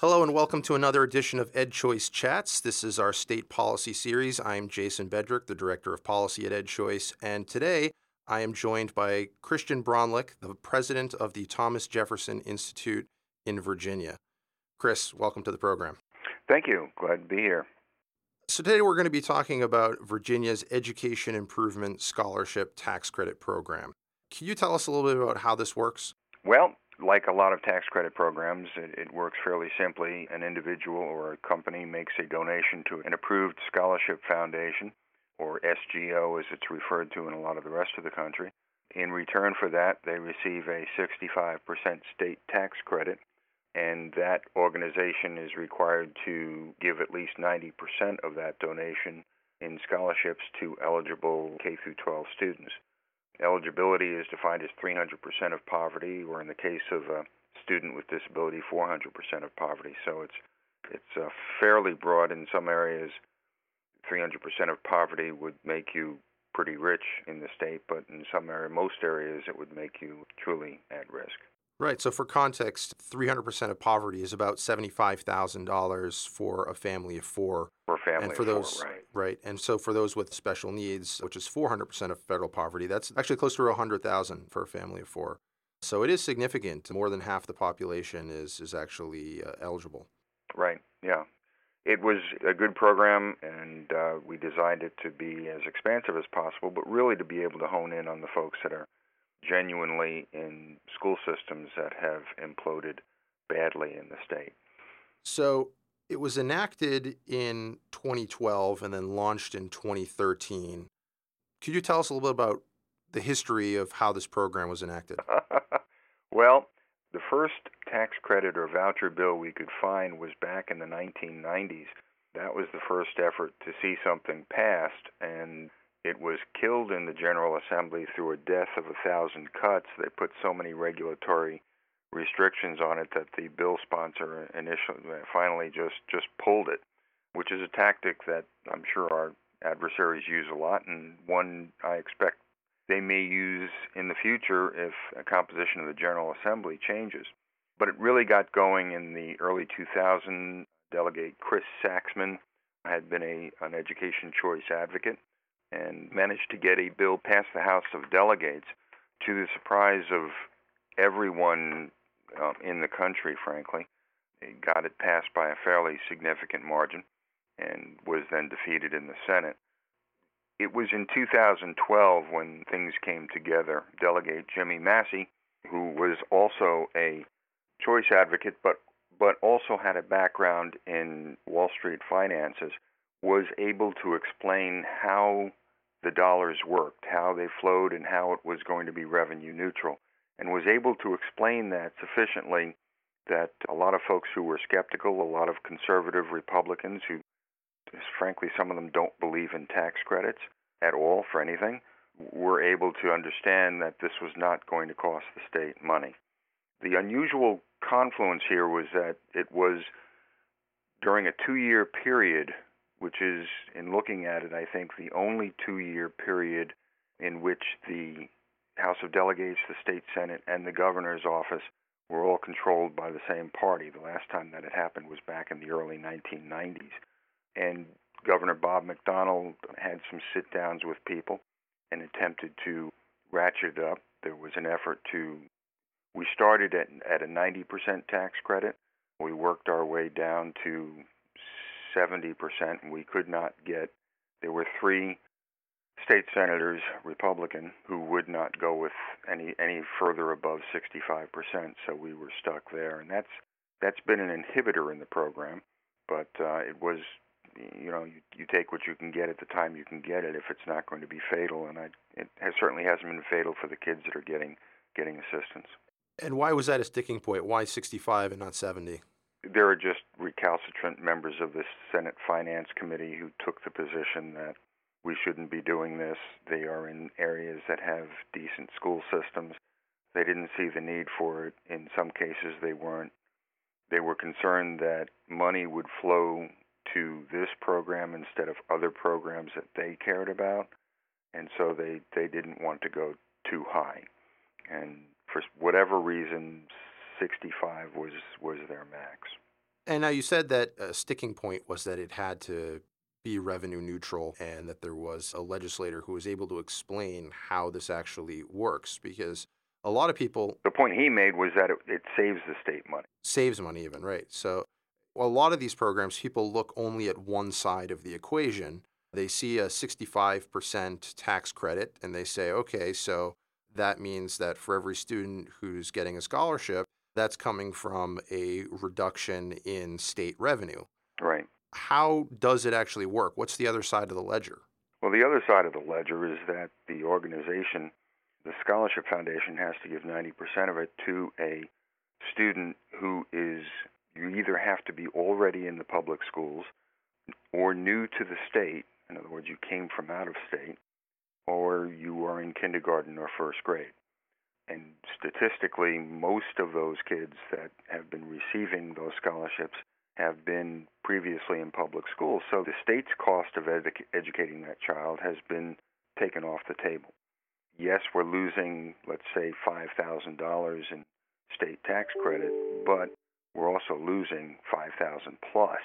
Hello and welcome to another edition of EdChoice Chats. This is our state policy series. I'm Jason Bedrick, the Director of Policy at EdChoice, and today I am joined by Christian Braunlich, the President of the Thomas Jefferson Institute in Virginia. Chris, welcome to the program. Thank you. Glad to be here. So, today we're going to be talking about Virginia's Education Improvement Scholarship Tax Credit Program. Can you tell us a little bit about how this works? Well, like a lot of tax credit programs, it, it, works fairly simply. An individual or a company makes a donation to an approved scholarship foundation, or SGO as it's referred to in a lot of the rest of the country. In return for that, they receive a 65% state tax credit, and that organization is required to give at least 90% of that donation in scholarships to eligible K through 12 students. Eligibility is defined as 300% of poverty, or in the case of a student with disability, 400% of poverty. So it's it's uh, fairly broad in some areas. 300% of poverty would make you pretty rich in the state, but in some area, most areas, it would make you truly at risk. Right. So, for context, 300% of poverty is about $75,000 for a family of four. For a family and for of those, four, right. Right. And so, for those with special needs, which is 400% of federal poverty, that's actually close to 100,000 for a family of four. So, it is significant. More than half the population is, is actually uh, eligible. Right. Yeah. It was a good program, and uh, we designed it to be as expansive as possible, but really to be able to hone in on the folks that are genuinely in school systems that have imploded badly in the state. So it was enacted in 2012 and then launched in 2013. Could you tell us a little bit about the history of how this program was enacted? well, the first tax credit or voucher bill we could find was back in the 1990s. That was the first effort to see something passed, and it was killed in the General Assembly through a death of a thousand cuts. They put so many regulatory restrictions on it that the bill sponsor initially uh, finally just just pulled it, which is a tactic that I'm sure our adversaries use a lot, and one I expect they may use in the future if a composition of the General Assembly changes. But it really got going in the early 2000s. Delegate Chris Saxman had been a an education choice advocate and managed to get a bill past the House of Delegates to the surprise of everyone um, in the country, frankly. It got it passed by a fairly significant margin and was then defeated in the Senate. It was in 2012 when things came together. Delegate Jimmie Massie, who was also a choice advocate but but also had a background in Wall Street finances, was able to explain how the dollars worked, how they flowed, and how it was going to be revenue neutral, and was able to explain that sufficiently that a lot of folks who were skeptical, a lot of conservative Republicans who, frankly, some of them don't believe in tax credits at all for anything, were able to understand that this was not going to cost the state money. The unusual confluence here was that it was during a two year period which is, in looking at it, I think the only two year period in which the House of Delegates, the state Senate, and the governor's office were all controlled by the same party. The last time that it happened was back in the early 1990s. And Governor Bob McDonnell had some sit downs with people and attempted to ratchet up. There was an effort to, we started at, at a 90% tax credit. We worked our way down to 70%, and we could not get. There were three state senators, Republican, who would not go with any any further above 65%. So we were stuck there, and that's that's been an inhibitor in the program. But uh, it was, you know, you, you take what you can get at the time you can get it if it's not going to be fatal, and I, it has, certainly hasn't been fatal for the kids that are getting getting assistance. And why was that a sticking point? Why 65 and not 70? There are just recalcitrant members of the Senate Finance Committee who took the position that we shouldn't be doing this. They are in areas that have decent school systems. They didn't see the need for it. In some cases, they weren't. They were concerned that money would flow to this program instead of other programs that they cared about, and so they they didn't want to go too high. And for whatever reason, 65 was was their max. And now you said that a sticking point was that it had to be revenue neutral and that there was a legislator who was able to explain how this actually works because a lot of people the point he made was that it, it saves the state money. Saves money even right. So a lot of these programs people look only at one side of the equation. They see a 65% tax credit and they say okay so that means that for every student who's getting a scholarship that's coming from a reduction in state revenue right how does it actually work? What's the other side of the ledger? Well, the other side of the ledger is that the organization, the Scholarship Foundation, has to give 90% of it to a student who is, you either have to be already in the public schools or new to the state. In other words, you came from out of state, or you are in kindergarten or first grade. And statistically, most of those kids that have been receiving those scholarships have been previously in public schools. So the state's cost of edu- educating that child has been taken off the table. Yes, we're losing, let's say, $5,000 in state tax credit, but we're also losing 5000 plus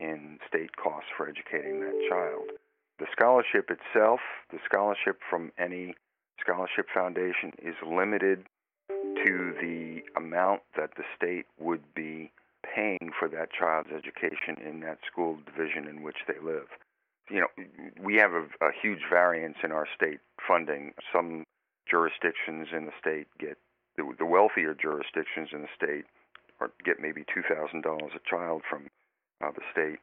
in state costs for educating that child. The scholarship itself, the scholarship from any scholarship foundation is limited to the amount that the state would be paying for that child's education in that school division in which they live. You know, we have a, a huge variance in our state funding. Some jurisdictions in the state get the, the wealthier jurisdictions in the state or get maybe two thousand dollars a child from uh, the state.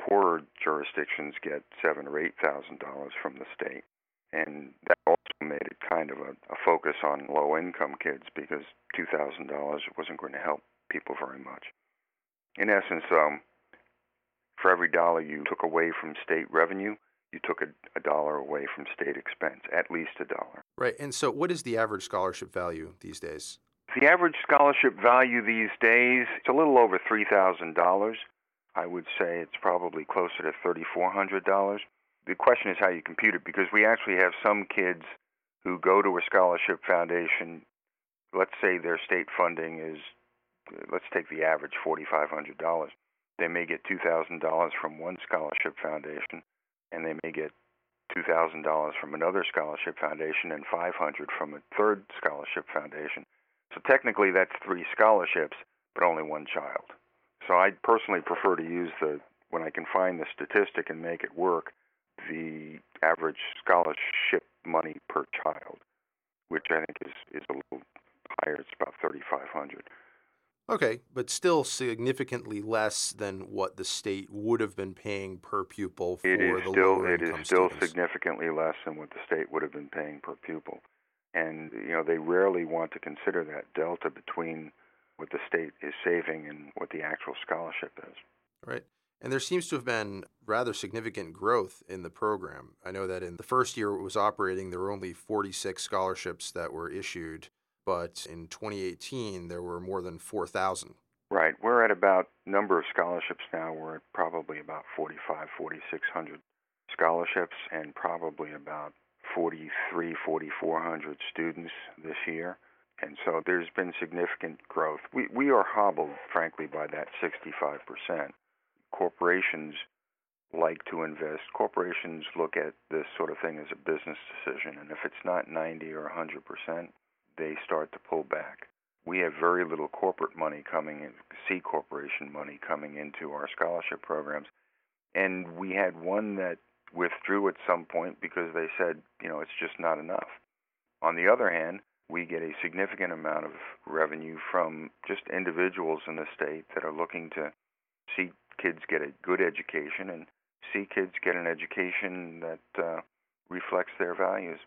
Poorer jurisdictions get seven or eight thousand dollars from the state, and that made it kind of a, a focus on low income kids because two thousand dollars wasn't going to help people very much in essence, um, for every dollar you took away from state revenue, you took a, a, dollar away from state expense, at least a dollar. Right. And so, what is the average scholarship value these days? The average scholarship value these days, it's a little over $3,000. I would say it's probably closer to $3,400. The question is how you compute it because we actually have some kids who go to a scholarship foundation. Let's say their state funding is let's take the average $4,500. They may get $2,000 from one scholarship foundation, and they may get $2,000 from another scholarship foundation and 500 from a third scholarship foundation. So technically that's three scholarships, but only one child. So I personally prefer to use the when I can find the statistic and make it work, the average scholarship money per child, which I think is is a little higher. It's about 3,500. Okay, but still significantly less than what the state would have been paying per pupil for the still, lower It is still students. significantly less than what the state would have been paying per pupil. And, you know, they rarely want to consider that delta between what the state is saving and what the actual scholarship is. Right. And there seems to have been rather significant growth in the program. I know that in the first year it was operating, there were only 46 scholarships that were issued but in 2018 there were more than 4,000. Right. We're at about number of scholarships now. We're at probably about 45, 4,600 scholarships and probably about 43, 4,400 students this year. And so there's been significant growth. We, we are hobbled, frankly, by that 65%. Corporations like to invest. Corporations look at this sort of thing as a business decision, and if it's not 90 or 100%, they start to pull back. We have very little corporate money coming in, C corporation money coming into our scholarship programs. And we had one that withdrew at some point because they said, you know, it's just not enough. On the other hand, we get a significant amount of revenue from just individuals in the state that are looking to see kids get a good education and see kids get an education that uh, reflects their values.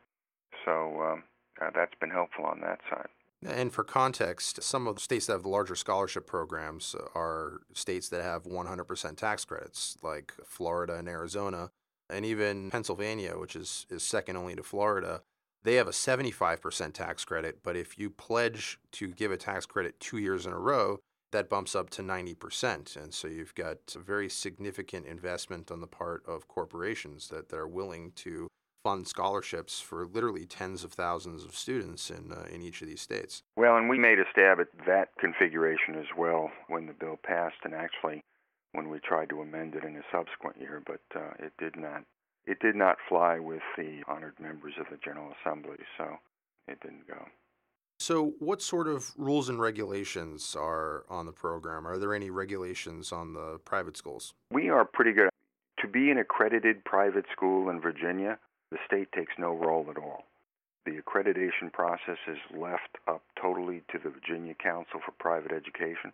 So um, uh, that's been helpful on that side. And for context, some of the states that have the larger scholarship programs are states that have 100% tax credits, like Florida and Arizona, and even Pennsylvania, which is, is second only to Florida. They have a 75% tax credit, but if you pledge to give a tax credit two years in a row, that bumps up to 90%. And so you've got a very significant investment on the part of corporations that, that are willing to fund scholarships for literally tens of thousands of students in uh, in each of these states. Well, and we made a stab at that configuration as well when the bill passed, and actually when we tried to amend it in a subsequent year, but uh, it did not. It did not fly with the honored members of the General Assembly, so it didn't go. So, what sort of rules and regulations are on the program? Are there any regulations on the private schools? We are pretty good. To be an accredited private school in Virginia, the state takes no role at all. The accreditation process is left up totally to the Virginia Council for Private Education,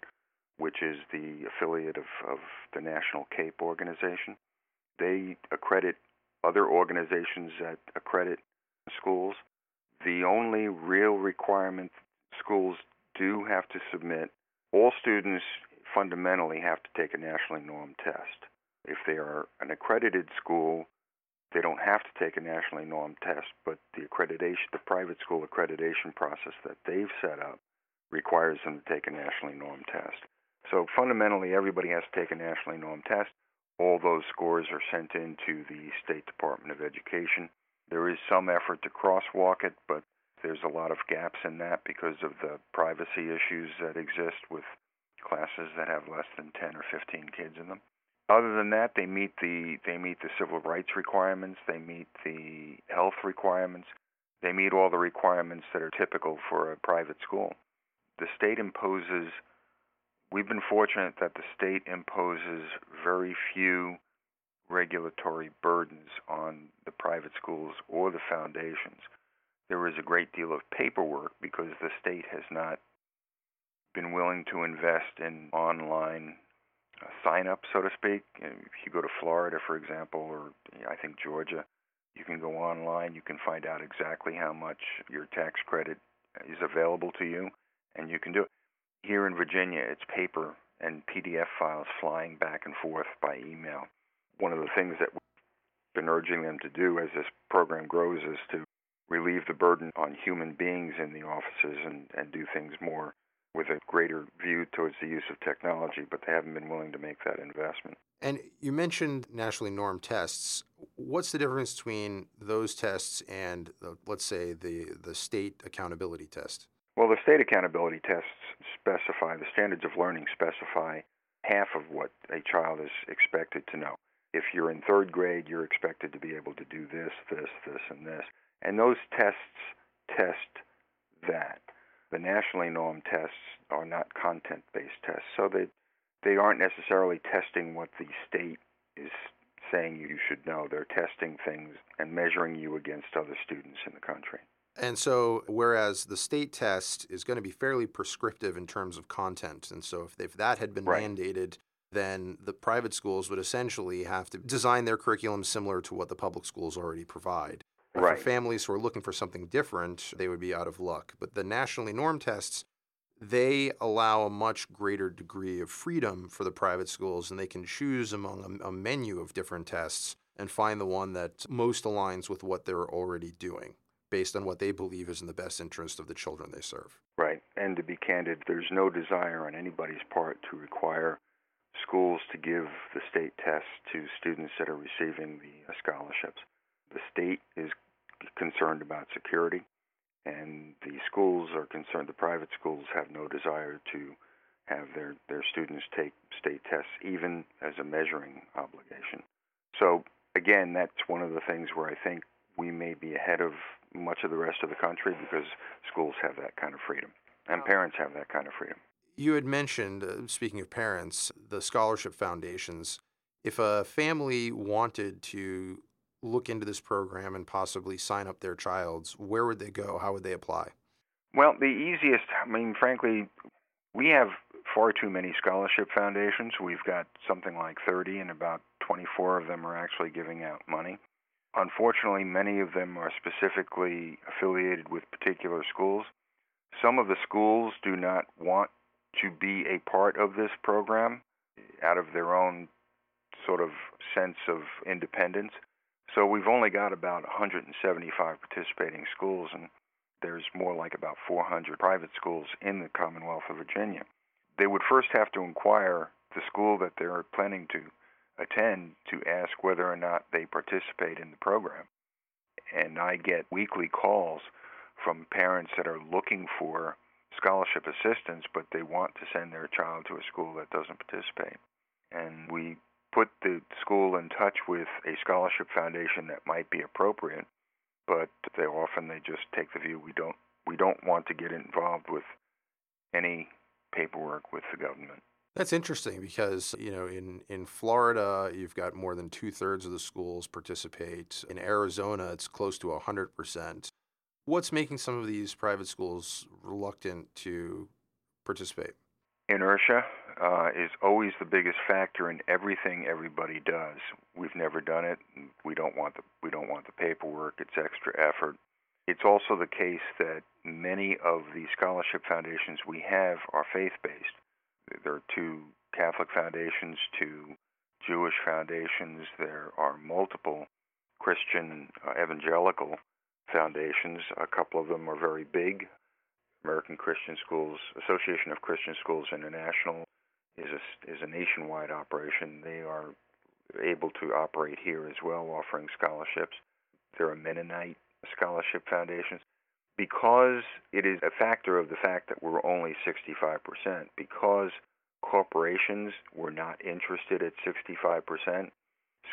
which is the affiliate of, of the National CAPE organization. They accredit other organizations that accredit schools the only real requirement schools do have to submit, all students fundamentally have to take a nationally normed test. If they are an accredited school, they don't have to take a nationally normed test, but the accreditation, the private school accreditation process that they've set up requires them to take a nationally normed test. So fundamentally, everybody has to take a nationally normed test. All those scores are sent in to the State Department of Education. There is some effort to crosswalk it, but there's a lot of gaps in that because of the privacy issues that exist with classes that have less than 10 or 15 kids in them. Other than that, they meet the they meet the civil rights requirements, they meet the health requirements, they meet all the requirements that are typical for a private school. The state imposes we've been fortunate that the state imposes very few regulatory burdens on the private schools or the foundations. There is a great deal of paperwork because the state has not been willing to invest in online uh, sign up, so to speak. If you go to Florida, for example, or I think Georgia, you can go online, you can find out exactly how much your tax credit is available to you, and you can do it. Here in Virginia, it's paper and PDF files flying back and forth by email one of the things that we've been urging them to do as this program grows is to relieve the burden on human beings in the offices and, and do things more with a greater view towards the use of technology, but they haven't been willing to make that investment. And you mentioned nationally normed tests. What's the difference between those tests and, the, let's say, the, the state accountability test? Well, the state accountability tests specify, the standards of learning specify half of what a child is expected to know if you're in third grade, you're expected to be able to do this, this, this, and this. And those tests test that. The nationally normed tests are not content based tests, so they, they aren't necessarily testing what the state is saying you should know. They're testing things and measuring you against other students in the country. And so, whereas the state test is going to be fairly prescriptive in terms of content, and so if, if that had been right. mandated, then the private schools would essentially have to design their curriculum similar to what the public schools already provide. Right. For families who are looking for something different, they would be out of luck. But the nationally norm tests, they allow a much greater degree of freedom for the private schools, and they can choose among a, a menu of different tests and find the one that most aligns with what they're already doing based on what they believe is in the best interest of the children they serve. Right. And to be candid, there's no desire on anybody's part to require schools to give the state tests to students that are receiving the uh, scholarships. The state is concerned about security, and the schools are concerned, the private schools have no desire to have their, their students take state tests, even as a measuring obligation. So, again, that's one of the things where I think we may be ahead of much of the rest of the country because schools have that kind of freedom, and parents have that kind of freedom. You had mentioned, uh, speaking of parents, the scholarship foundations. If a family wanted to look into this program and possibly sign up their child's, where would they go? How would they apply? Well, the easiest, I mean, frankly, we have far too many scholarship foundations. We've got something like 30, and about 24 of them are actually giving out money. Unfortunately, many of them are specifically affiliated with particular schools. Some of the schools do not want to be a part of this program out of their own sort of sense of independence. So we've only got about 175 participating schools, and there's more like about 400 private schools in the Commonwealth of Virginia. They would first have to inquire the school that they're planning to attend to ask whether or not they participate in the program. and I get weekly calls from parents that are looking for scholarship assistance, but they want to send their child to a school that doesn't participate. And we put the school in touch with a scholarship foundation that might be appropriate, but they often they just take the view we don't we don't want to get involved with any paperwork with the government. That's interesting because you know in in Florida you've got more than two thirds of the schools participate. In Arizona, it's close to hundred percent. What's making some of these private schools reluctant to participate? Inertia uh, is always the biggest factor in everything everybody does. We've never done it. We don't want the we don't want the paperwork. It's extra effort. It's also the case that many of the scholarship foundations we have are faith-based. There are two Catholic foundations, two Jewish foundations. There are multiple Christian uh, evangelical foundations. A couple of them are very big. American Christian Schools Association of Christian Schools International is a, is a nationwide operation. They are able to operate here as well, offering scholarships. There are Mennonite scholarship foundations. Because it is a factor of the fact that we're only 65%, because corporations were not interested at 65%,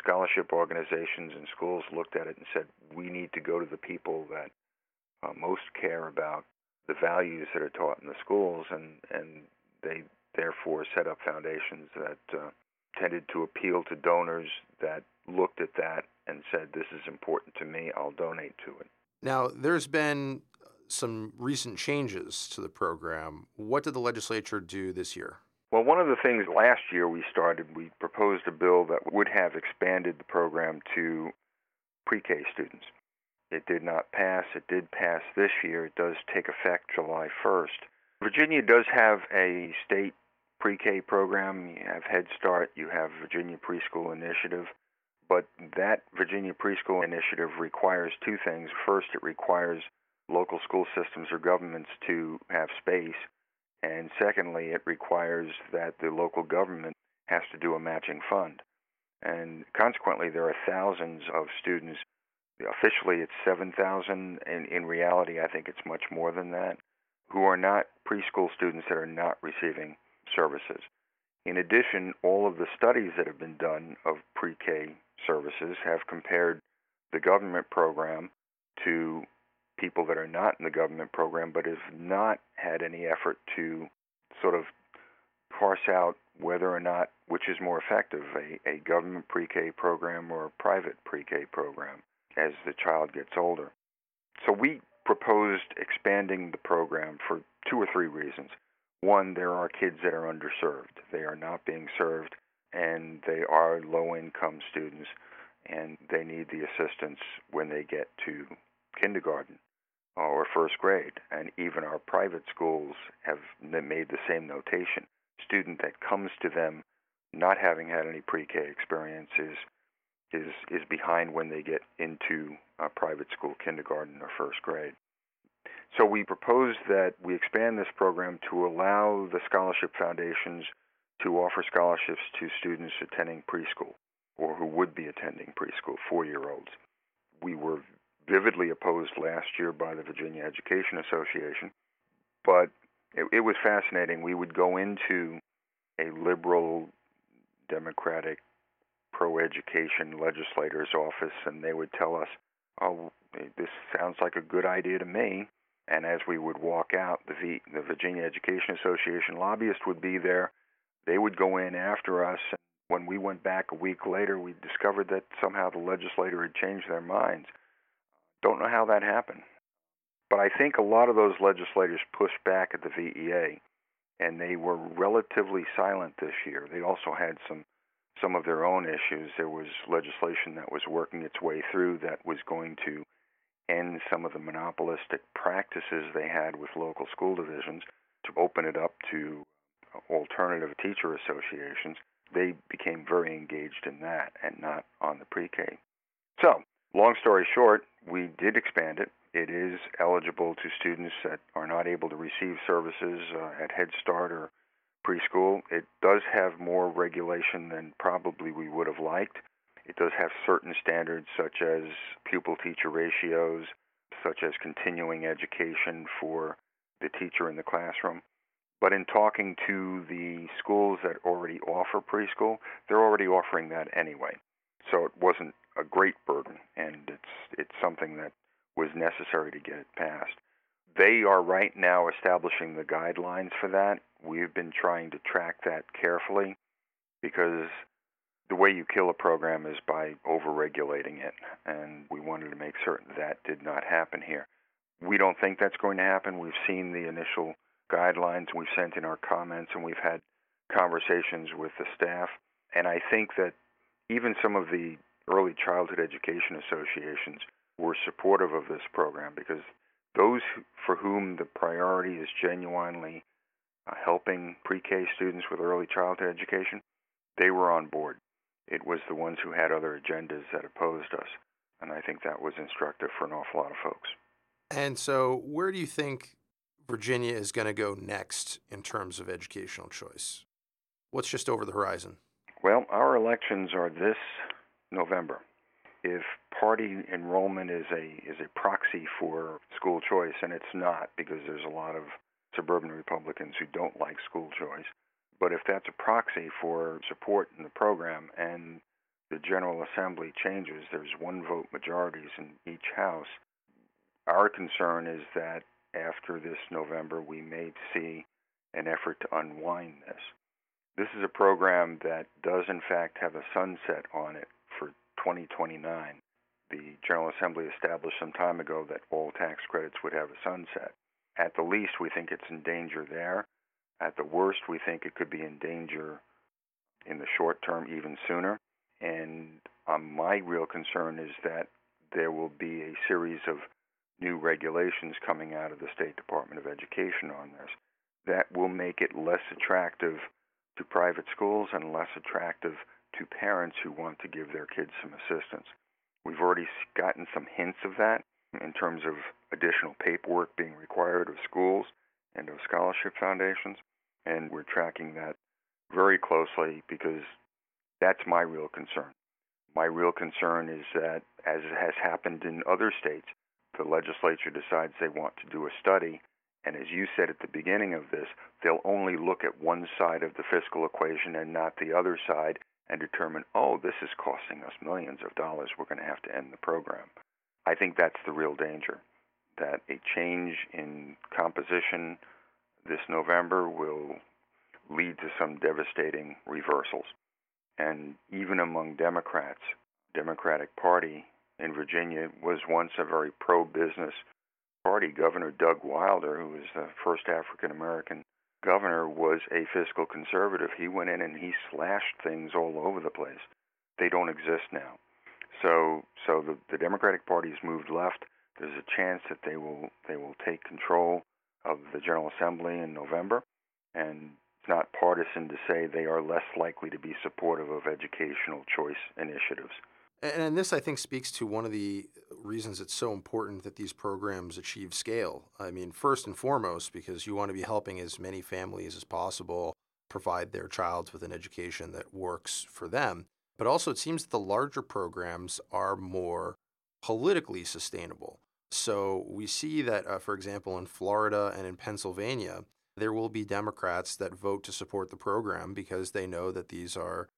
scholarship organizations and schools looked at it and said, we need to go to the people that uh, most care about the values that are taught in the schools, and, and they therefore set up foundations that uh, tended to appeal to donors that looked at that and said, this is important to me, I'll donate to it. Now, there's been some recent changes to the program. What did the legislature do this year? Well, one of the things last year we started, we proposed a bill that would have expanded the program to pre K students. It did not pass. It did pass this year. It does take effect July 1st. Virginia does have a state pre K program. You have Head Start, you have Virginia Preschool Initiative. But that Virginia Preschool Initiative requires two things. First, it requires local school systems or governments to have space and secondly, it requires that the local government has to do a matching fund. And consequently, there are thousands of students. Officially, it's 7,000. In, in reality, I think it's much more than that, who are not preschool students that are not receiving services. In addition, all of the studies that have been done of pre K services have compared the government program to people that are not in the government program but have not had any effort to sort of parse out whether or not which is more effective, a, a government pre K program or a private pre K program as the child gets older. So we proposed expanding the program for two or three reasons. One, there are kids that are underserved. They are not being served, and they are low income students, and they need the assistance when they get to kindergarten or first grade. And even our private schools have made the same notation. Student that comes to them not having had any pre-K experience is is, behind when they get into a private school kindergarten or first grade. So we propose that we expand this program to allow the scholarship foundations to offer scholarships to students attending preschool or who would be attending preschool, four year olds. We were vividly opposed last year by the Virginia Education Association, but it, it was fascinating. We would go into a liberal, democratic, pro education legislator's office, and they would tell us, Oh, this sounds like a good idea to me. And as we would walk out, the, v, the Virginia Education Association lobbyist would be there. They would go in after us. And when we went back a week later, we discovered that somehow the legislator had changed their minds. Don't know how that happened. But I think a lot of those legislators pushed back at the VEA, and they were relatively silent this year. They also had some some of their own issues. There was legislation that was working its way through that was going to end some of the monopolistic practices they had with local school divisions to open it up to alternative teacher associations. They became very engaged in that and not on the pre K. So, long story short, we did expand it. It is eligible to students that are not able to receive services uh, at Head Start or preschool. It does have more regulation than probably we would have liked. It does have certain standards, such as pupil teacher ratios, such as continuing education for the teacher in the classroom. But in talking to the schools that already offer preschool, they're already offering that anyway. So it wasn't a great burden, and it's it's something that was necessary to get it passed. They are right now establishing the guidelines for that. We've been trying to track that carefully because the way you kill a program is by overregulating it, and we wanted to make certain that did not happen here. We don't think that's going to happen. We've seen the initial guidelines, we've sent in our comments, and we've had conversations with the staff. And I think that even some of the early childhood education associations were supportive of this program because those for whom the priority is genuinely uh, helping pre K students with early childhood education, they were on board. It was the ones who had other agendas that opposed us. And I think that was instructive for an awful lot of folks. And so, where do you think Virginia is going to go next in terms of educational choice? What's just over the horizon? Well, our elections are this November. If party enrollment is a is a proxy for school choice, and it's not because there's a lot of suburban Republicans who don't like school choice, but if that's a proxy for support in the program and the General Assembly changes, there's one vote majorities in each house. Our concern is that after this November, we may see an effort to unwind this. This is a program that does, in fact, have a sunset on it 2029. The General Assembly established some time ago that all tax credits would have a sunset. At the least, we think it's in danger there. At the worst, we think it could be in danger in the short term even sooner. And um, my real concern is that there will be a series of new regulations coming out of the State Department of Education on this that will make it less attractive to private schools and less attractive to parents who want to give their kids some assistance. We've already gotten some hints of that in terms of additional paperwork being required of schools and of scholarship foundations, and we're tracking that very closely because that's my real concern. My real concern is that, as has happened in other states, the legislature decides they want to do a study, and as you said at the beginning of this, they'll only look at one side of the fiscal equation and not the other side and determine, oh, this is costing us millions of dollars, we're going to have to end the program. I think that's the real danger, that a change in composition this November will lead to some devastating reversals. And even among Democrats, Democratic Party in Virginia was once a very pro business party. Governor Doug Wilder, who was the first African American governor, was a fiscal conservative. He went in and he slashed things all over the place. They don't exist now. So so the, the Democratic Party has moved left. There's a chance that they will they will take control of the General Assembly in November, and it's not partisan to say they are less likely to be supportive of educational choice initiatives. And this, I think, speaks to one of the reasons it's so important that these programs achieve scale. I mean, first and foremost, because you want to be helping as many families as possible provide their child with an education that works for them. But also, it seems that the larger programs are more politically sustainable. So we see that, uh, for example, in Florida and in Pennsylvania, there will be Democrats that vote to support the program because they know that these are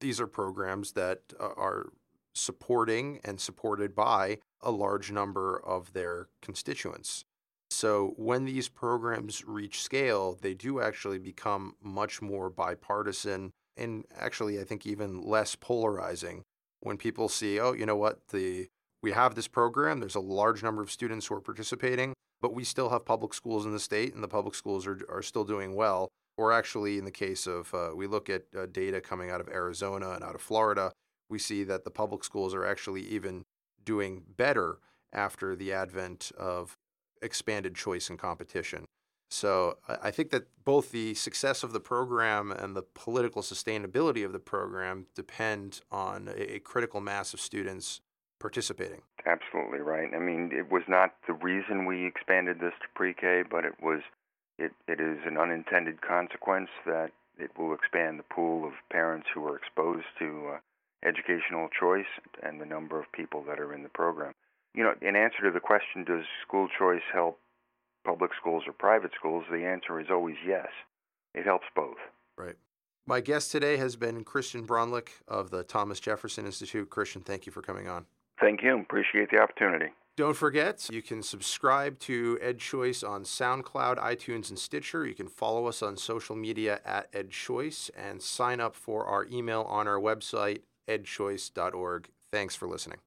these are programs that uh, are supporting and supported by a large number of their constituents. So when these programs reach scale, they do actually become much more bipartisan and actually I think even less polarizing when people see, oh, you know what, the we have this program, there's a large number of students who are participating, but we still have public schools in the state and the public schools are, are still doing well. Or actually, in the case of, uh, we look at uh, data coming out of Arizona and out of Florida, we see that the public schools are actually even doing better after the advent of expanded choice and competition. So I think that both the success of the program and the political sustainability of the program depend on a critical mass of students participating. Absolutely right. I mean, it was not the reason we expanded this to pre-K, but it was it, it is an unintended consequence that it will expand the pool of parents who are exposed to uh, educational choice and the number of people that are in the program. You know, in answer to the question, does school choice help public schools or private schools? The answer is always yes. It helps both. Right. My guest today has been Christian Braunlich of the Thomas Jefferson Institute. Christian, thank you for coming on. Thank you. Appreciate the opportunity. Don't forget, you can subscribe to EdChoice on SoundCloud, iTunes, and Stitcher. You can follow us on social media at EdChoice and sign up for our email on our website, edchoice.org. Thanks for listening.